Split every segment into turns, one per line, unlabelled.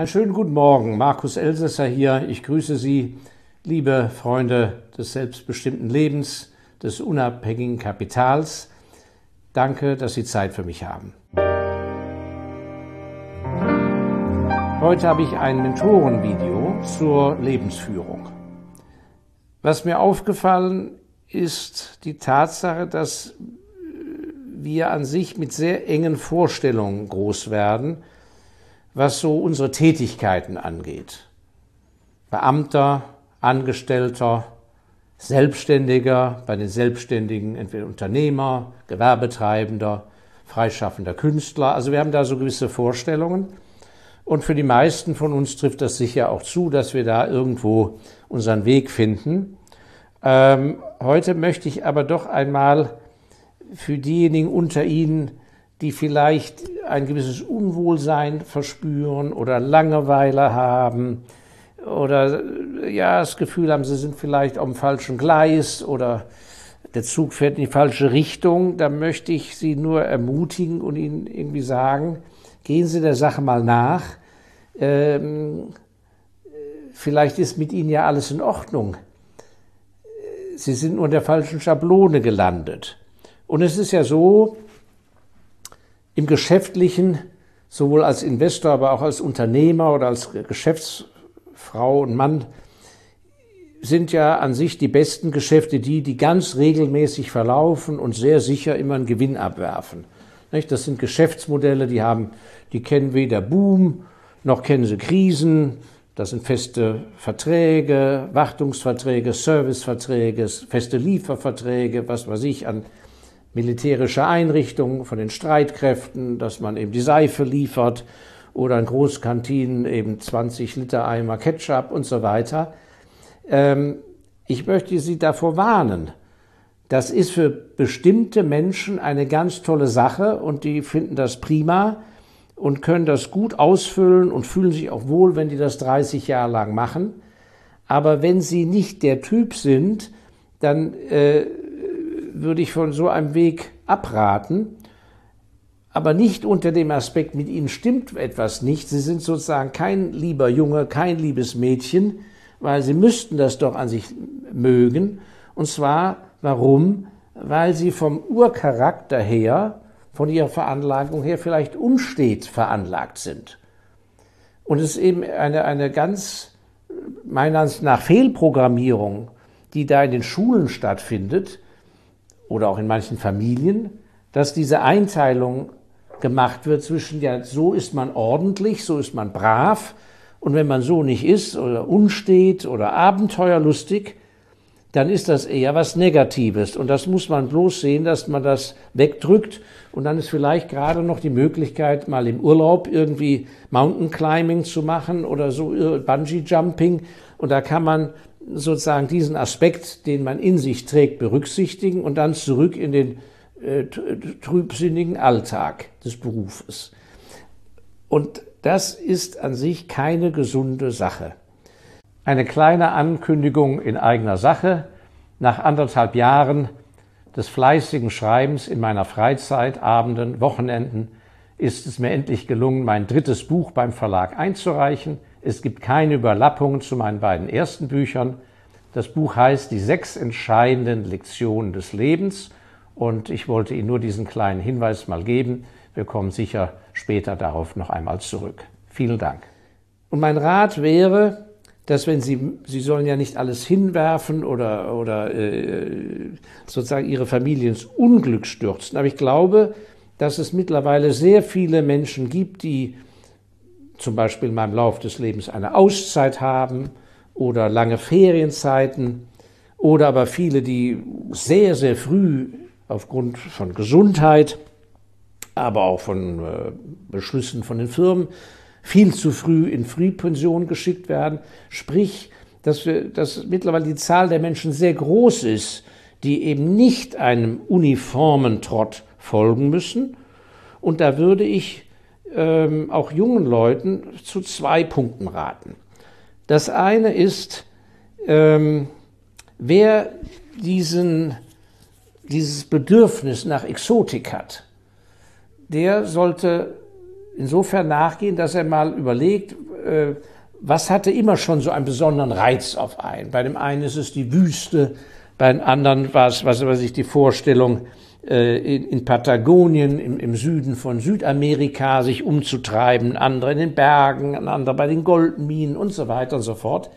Einen schönen guten Morgen, Markus Elsässer hier. Ich grüße Sie, liebe Freunde des selbstbestimmten Lebens, des unabhängigen Kapitals. Danke, dass Sie Zeit für mich haben. Heute habe ich ein Mentorenvideo zur Lebensführung. Was mir aufgefallen ist die Tatsache, dass wir an sich mit sehr engen Vorstellungen groß werden, was so unsere Tätigkeiten angeht. Beamter, Angestellter, Selbstständiger, bei den Selbstständigen entweder Unternehmer, Gewerbetreibender, freischaffender Künstler. Also wir haben da so gewisse Vorstellungen. Und für die meisten von uns trifft das sicher auch zu, dass wir da irgendwo unseren Weg finden. Ähm, heute möchte ich aber doch einmal für diejenigen unter Ihnen, die vielleicht ein gewisses Unwohlsein verspüren oder Langeweile haben oder ja das Gefühl haben, sie sind vielleicht auf dem falschen Gleis oder der Zug fährt in die falsche Richtung, da möchte ich Sie nur ermutigen und Ihnen irgendwie sagen, gehen Sie der Sache mal nach. Ähm, vielleicht ist mit Ihnen ja alles in Ordnung. Sie sind nur in der falschen Schablone gelandet. Und es ist ja so, im Geschäftlichen, sowohl als Investor, aber auch als Unternehmer oder als Geschäftsfrau und Mann, sind ja an sich die besten Geschäfte die, die ganz regelmäßig verlaufen und sehr sicher immer einen Gewinn abwerfen. Das sind Geschäftsmodelle, die haben, die kennen weder Boom, noch kennen sie Krisen. Das sind feste Verträge, Wartungsverträge, Serviceverträge, feste Lieferverträge, was weiß ich, an militärische Einrichtungen von den Streitkräften, dass man eben die Seife liefert oder in Großkantinen eben 20 Liter Eimer Ketchup und so weiter. Ähm, ich möchte Sie davor warnen. Das ist für bestimmte Menschen eine ganz tolle Sache und die finden das prima und können das gut ausfüllen und fühlen sich auch wohl, wenn die das 30 Jahre lang machen. Aber wenn sie nicht der Typ sind, dann äh, würde ich von so einem Weg abraten, aber nicht unter dem Aspekt, mit ihnen stimmt etwas nicht. Sie sind sozusagen kein lieber Junge, kein liebes Mädchen, weil sie müssten das doch an sich mögen. Und zwar, warum? Weil sie vom Urcharakter her, von ihrer Veranlagung her vielleicht unstet veranlagt sind. Und es ist eben eine, eine ganz, meiner Ansicht nach, Fehlprogrammierung, die da in den Schulen stattfindet, oder auch in manchen Familien, dass diese Einteilung gemacht wird zwischen, ja, so ist man ordentlich, so ist man brav, und wenn man so nicht ist oder unstet oder abenteuerlustig, dann ist das eher was Negatives. Und das muss man bloß sehen, dass man das wegdrückt. Und dann ist vielleicht gerade noch die Möglichkeit, mal im Urlaub irgendwie Mountain Climbing zu machen oder so Bungee Jumping. Und da kann man sozusagen diesen Aspekt, den man in sich trägt, berücksichtigen und dann zurück in den äh, trübsinnigen Alltag des Berufes. Und das ist an sich keine gesunde Sache. Eine kleine Ankündigung in eigener Sache. Nach anderthalb Jahren des fleißigen Schreibens in meiner Freizeit, Abenden, Wochenenden ist es mir endlich gelungen, mein drittes Buch beim Verlag einzureichen – es gibt keine Überlappungen zu meinen beiden ersten Büchern. Das Buch heißt Die sechs entscheidenden Lektionen des Lebens und ich wollte Ihnen nur diesen kleinen Hinweis mal geben. Wir kommen sicher später darauf noch einmal zurück. Vielen Dank. Und mein Rat wäre, dass wenn Sie, Sie sollen ja nicht alles hinwerfen oder, oder äh, sozusagen Ihre Familie ins Unglück stürzen, aber ich glaube, dass es mittlerweile sehr viele Menschen gibt, die zum Beispiel in meinem Lauf des Lebens eine Auszeit haben oder lange Ferienzeiten oder aber viele, die sehr, sehr früh aufgrund von Gesundheit, aber auch von äh, Beschlüssen von den Firmen viel zu früh in Frühpension geschickt werden. Sprich, dass, wir, dass mittlerweile die Zahl der Menschen sehr groß ist, die eben nicht einem uniformen Trott folgen müssen. Und da würde ich ähm, auch jungen Leuten zu zwei Punkten raten. Das eine ist, ähm, wer diesen, dieses Bedürfnis nach Exotik hat, der sollte insofern nachgehen, dass er mal überlegt, äh, was hatte immer schon so einen besonderen Reiz auf einen? Bei dem einen ist es die Wüste, bei dem anderen war es, was weiß ich, die Vorstellung, in, in Patagonien, im, im Süden von Südamerika sich umzutreiben, andere in den Bergen, ein anderer bei den Goldminen und so weiter und so fort,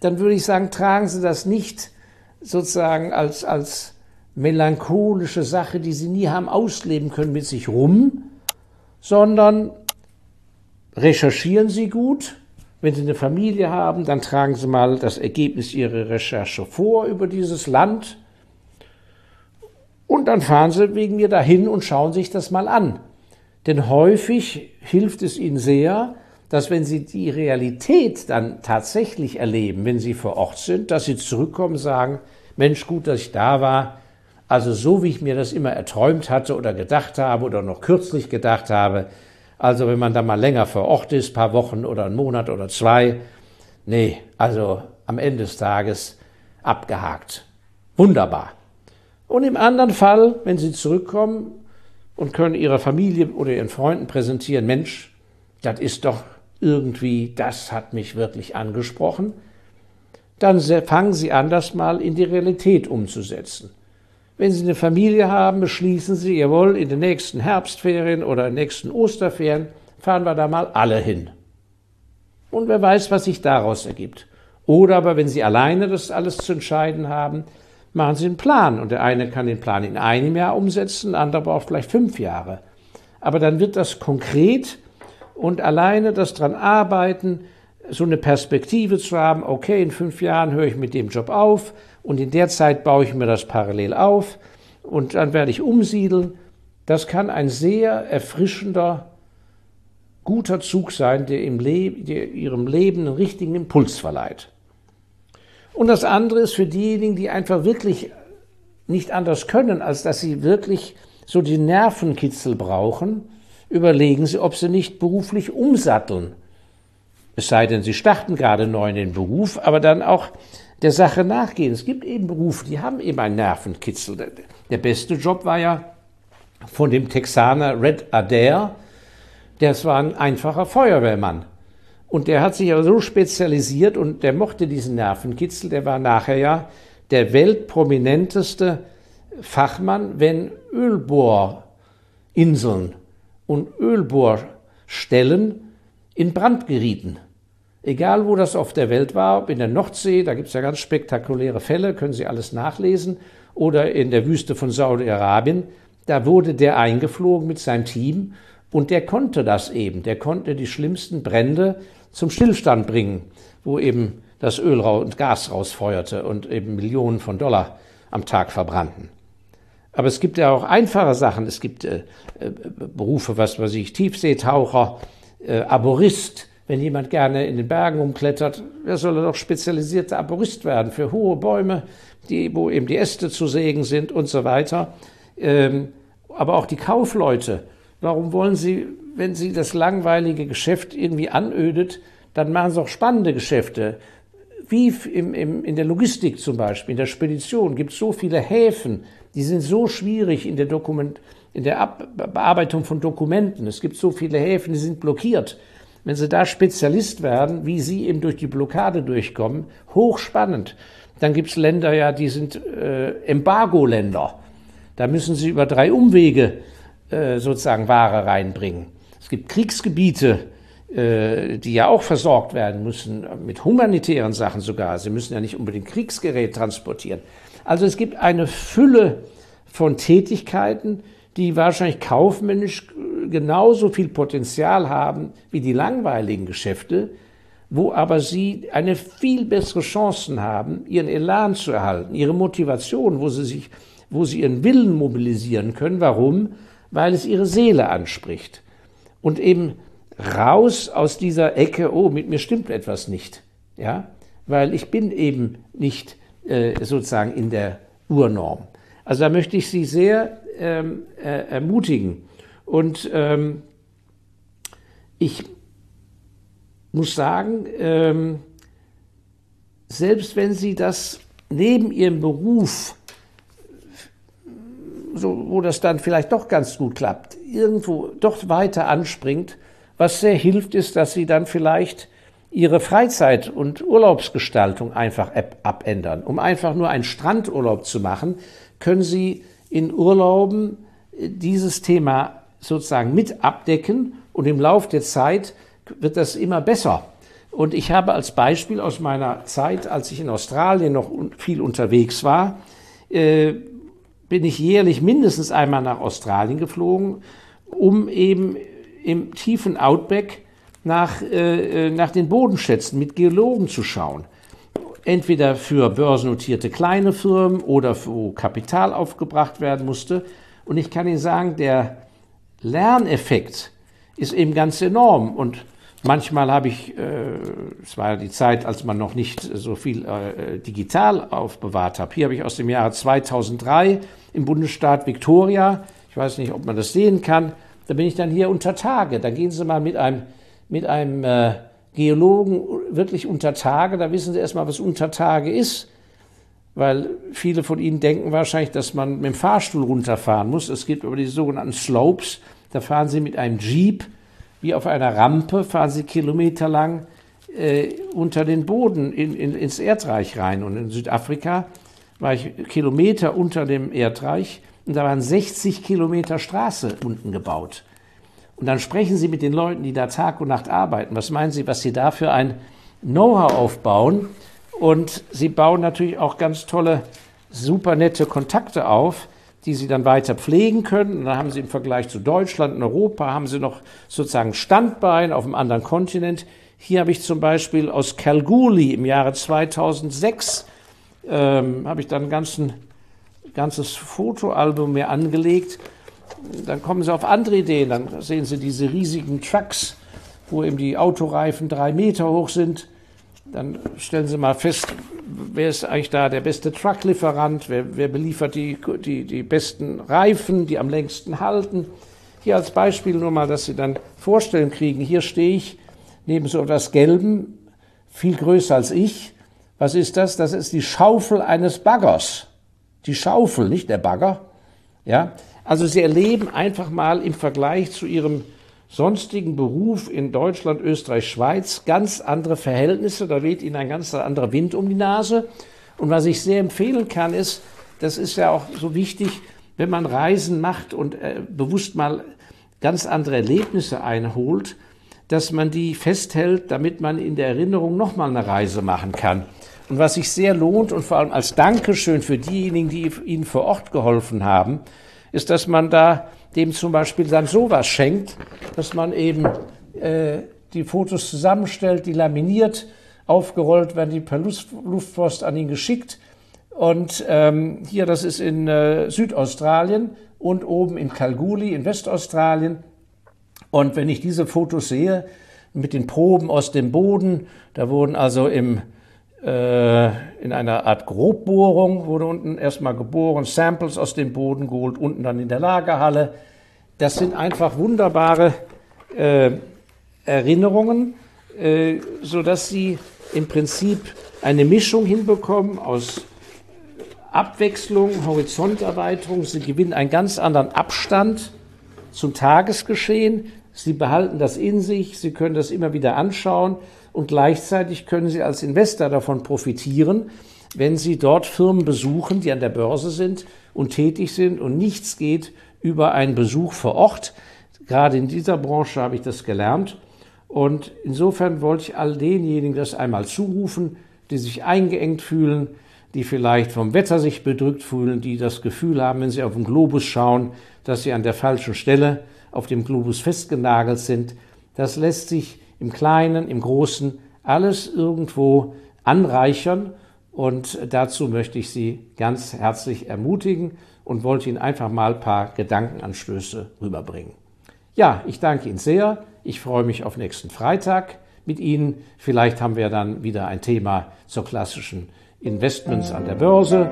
dann würde ich sagen, tragen Sie das nicht sozusagen als, als melancholische Sache, die Sie nie haben ausleben können, mit sich rum, sondern recherchieren Sie gut. Wenn Sie eine Familie haben, dann tragen Sie mal das Ergebnis Ihrer Recherche vor über dieses Land und dann fahren Sie wegen mir dahin und schauen sich das mal an. Denn häufig hilft es Ihnen sehr, dass wenn Sie die Realität dann tatsächlich erleben, wenn Sie vor Ort sind, dass Sie zurückkommen und sagen, Mensch, gut, dass ich da war. Also so, wie ich mir das immer erträumt hatte oder gedacht habe oder noch kürzlich gedacht habe. Also wenn man da mal länger vor Ort ist, paar Wochen oder einen Monat oder zwei. Nee, also am Ende des Tages abgehakt. Wunderbar. Und im anderen Fall, wenn Sie zurückkommen und können Ihrer Familie oder Ihren Freunden präsentieren, Mensch, das ist doch irgendwie, das hat mich wirklich angesprochen, dann fangen Sie an, das mal in die Realität umzusetzen. Wenn Sie eine Familie haben, beschließen Sie, jawohl, in den nächsten Herbstferien oder in den nächsten Osterferien fahren wir da mal alle hin. Und wer weiß, was sich daraus ergibt. Oder aber, wenn Sie alleine das alles zu entscheiden haben, machen Sie einen Plan. Und der eine kann den Plan in einem Jahr umsetzen, der andere braucht vielleicht fünf Jahre. Aber dann wird das konkret und alleine das dran arbeiten, so eine Perspektive zu haben, okay, in fünf Jahren höre ich mit dem Job auf und in der Zeit baue ich mir das parallel auf und dann werde ich umsiedeln. Das kann ein sehr erfrischender, guter Zug sein, der, im Le der ihrem Leben einen richtigen Impuls verleiht. Und das andere ist für diejenigen, die einfach wirklich nicht anders können, als dass sie wirklich so die Nervenkitzel brauchen, überlegen sie, ob sie nicht beruflich umsatteln. Es sei denn, sie starten gerade neu in den Beruf, aber dann auch der Sache nachgehen. Es gibt eben Berufe, die haben eben einen Nervenkitzel. Der beste Job war ja von dem Texaner Red Adair. Der war ein einfacher Feuerwehrmann. Und der hat sich aber so spezialisiert und der mochte diesen Nervenkitzel. Der war nachher ja der weltprominenteste Fachmann, wenn Ölbohrinseln und Ölbohrstellen in Brand gerieten. Egal, wo das auf der Welt war, ob in der Nordsee, da gibt es ja ganz spektakuläre Fälle, können Sie alles nachlesen, oder in der Wüste von Saudi-Arabien, da wurde der eingeflogen mit seinem Team und der konnte das eben. Der konnte die schlimmsten Brände zum Stillstand bringen, wo eben das Öl und Gas rausfeuerte und eben Millionen von Dollar am Tag verbrannten. Aber es gibt ja auch einfache Sachen. Es gibt äh, äh, Berufe, was weiß ich, Tiefseetaucher, äh, Arborist. Wenn jemand gerne in den Bergen umklettert, wer soll er doch spezialisierter Arborist werden für hohe Bäume, die, wo eben die Äste zu sägen sind und so weiter. Ähm, aber auch die Kaufleute. Warum wollen sie wenn sie das langweilige Geschäft irgendwie anödet, dann machen sie auch spannende Geschäfte. Wie im, im, in der Logistik zum Beispiel, in der Spedition gibt es so viele Häfen, die sind so schwierig in der, Dokument, in der Ab Bearbeitung von Dokumenten. Es gibt so viele Häfen, die sind blockiert. Wenn Sie da Spezialist werden, wie Sie eben durch die Blockade durchkommen, hochspannend. Dann gibt es Länder ja, die sind äh, Embargo-Länder. Da müssen Sie über drei Umwege äh, sozusagen Ware reinbringen. Es gibt Kriegsgebiete, äh, die ja auch versorgt werden müssen, mit humanitären Sachen sogar. Sie müssen ja nicht unbedingt Kriegsgerät transportieren. Also es gibt eine Fülle von Tätigkeiten, die wahrscheinlich kaufmännisch genauso viel Potenzial haben wie die langweiligen Geschäfte, wo aber sie eine viel bessere Chancen haben, ihren Elan zu erhalten, ihre Motivation, wo sie sich, wo sie ihren Willen mobilisieren können. Warum? Weil es ihre Seele anspricht. Und eben raus aus dieser Ecke, oh, mit mir stimmt etwas nicht, ja, weil ich bin eben nicht äh, sozusagen in der Urnorm. Also da möchte ich Sie sehr ähm, äh, ermutigen. Und ähm, ich muss sagen, ähm, selbst wenn Sie das neben Ihrem Beruf so, wo das dann vielleicht doch ganz gut klappt, irgendwo doch weiter anspringt was sehr hilft, ist, dass Sie dann vielleicht Ihre Freizeit- und Urlaubsgestaltung einfach abändern. Um einfach nur einen Strandurlaub zu machen, können Sie in Urlauben äh, dieses Thema sozusagen mit abdecken und im Laufe der Zeit wird das immer besser. Und ich habe als Beispiel aus meiner Zeit, als ich in Australien noch viel unterwegs war, äh, bin ich jährlich mindestens einmal nach Australien geflogen, um eben im tiefen Outback nach, äh, äh nach den Bodenschätzen mit Geologen zu schauen. Entweder für börsennotierte kleine Firmen oder wo Kapital aufgebracht werden musste. Und ich kann Ihnen sagen, der Lerneffekt ist eben ganz enorm. Und Manchmal habe ich, äh, es war die Zeit, als man noch nicht so viel äh, digital aufbewahrt hat. Hier habe ich aus dem Jahre 2003 im Bundesstaat Victoria, ich weiß nicht, ob man das sehen kann, da bin ich dann hier unter Tage. Da gehen Sie mal mit einem, mit einem äh, Geologen wirklich unter Tage, da wissen Sie erstmal, was unter Tage ist. Weil viele von Ihnen denken wahrscheinlich, dass man mit dem Fahrstuhl runterfahren muss. Es gibt aber die sogenannten Slopes, da fahren Sie mit einem Jeep wie auf einer Rampe, fahren sie kilometerlang äh, unter den Boden in, in, ins Erdreich rein. Und in Südafrika war ich Kilometer unter dem Erdreich und da waren 60 Kilometer Straße unten gebaut. Und dann sprechen Sie mit den Leuten, die da Tag und Nacht arbeiten. Was meinen Sie, was Sie da für ein Know-how aufbauen? Und Sie bauen natürlich auch ganz tolle, super nette Kontakte auf die sie dann weiter pflegen können. Und dann haben sie im Vergleich zu Deutschland und Europa, haben sie noch sozusagen Standbein auf einem anderen Kontinent. Hier habe ich zum Beispiel aus Kalgoorlie im Jahre 2006, ähm, habe ich dann ein ganzen, ganzes Fotoalbum mir angelegt. Dann kommen sie auf andere Ideen, dann sehen sie diese riesigen Trucks, wo eben die Autoreifen drei Meter hoch sind. Dann stellen Sie mal fest, wer ist eigentlich da der beste Trucklieferant, wer, wer beliefert die, die, die besten Reifen, die am längsten halten. Hier als Beispiel nur mal, dass Sie dann vorstellen kriegen, hier stehe ich neben so etwas Gelben, viel größer als ich. Was ist das? Das ist die Schaufel eines Baggers. Die Schaufel, nicht der Bagger. Ja? Also Sie erleben einfach mal im Vergleich zu Ihrem sonstigen Beruf in Deutschland, Österreich, Schweiz ganz andere Verhältnisse. Da weht Ihnen ein ganz anderer Wind um die Nase. Und was ich sehr empfehlen kann, ist, das ist ja auch so wichtig, wenn man Reisen macht und äh, bewusst mal ganz andere Erlebnisse einholt, dass man die festhält, damit man in der Erinnerung nochmal eine Reise machen kann. Und was sich sehr lohnt und vor allem als Dankeschön für diejenigen, die Ihnen vor Ort geholfen haben, ist, dass man da dem zum Beispiel dann sowas schenkt, dass man eben äh, die Fotos zusammenstellt, die laminiert, aufgerollt werden die per Luftpost an ihn geschickt. Und ähm, hier, das ist in äh, Südaustralien und oben in Kalgoorlie in Westaustralien. Und wenn ich diese Fotos sehe, mit den Proben aus dem Boden, da wurden also im in einer Art Grobbohrung, wurde unten erstmal geboren, Samples aus dem Boden geholt, unten dann in der Lagerhalle. Das sind einfach wunderbare äh, Erinnerungen, äh, sodass sie im Prinzip eine Mischung hinbekommen aus Abwechslung, Horizonterweiterung. Sie gewinnen einen ganz anderen Abstand zum Tagesgeschehen. Sie behalten das in sich, Sie können das immer wieder anschauen und gleichzeitig können Sie als Investor davon profitieren, wenn Sie dort Firmen besuchen, die an der Börse sind und tätig sind und nichts geht über einen Besuch vor Ort. Gerade in dieser Branche habe ich das gelernt. Und insofern wollte ich all denjenigen das einmal zurufen, die sich eingeengt fühlen, die vielleicht vom Wetter sich bedrückt fühlen, die das Gefühl haben, wenn sie auf den Globus schauen, dass sie an der falschen Stelle auf dem Globus festgenagelt sind. Das lässt sich im Kleinen, im Großen alles irgendwo anreichern und dazu möchte ich Sie ganz herzlich ermutigen und wollte Ihnen einfach mal ein paar Gedankenanstöße rüberbringen. Ja, ich danke Ihnen sehr. Ich freue mich auf nächsten Freitag mit Ihnen. Vielleicht haben wir dann wieder ein Thema zur klassischen Investments an der Börse.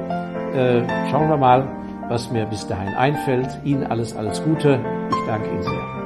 Äh, schauen wir mal, was mir bis dahin einfällt. Ihnen alles, alles Gute. Ich danke Ihnen sehr.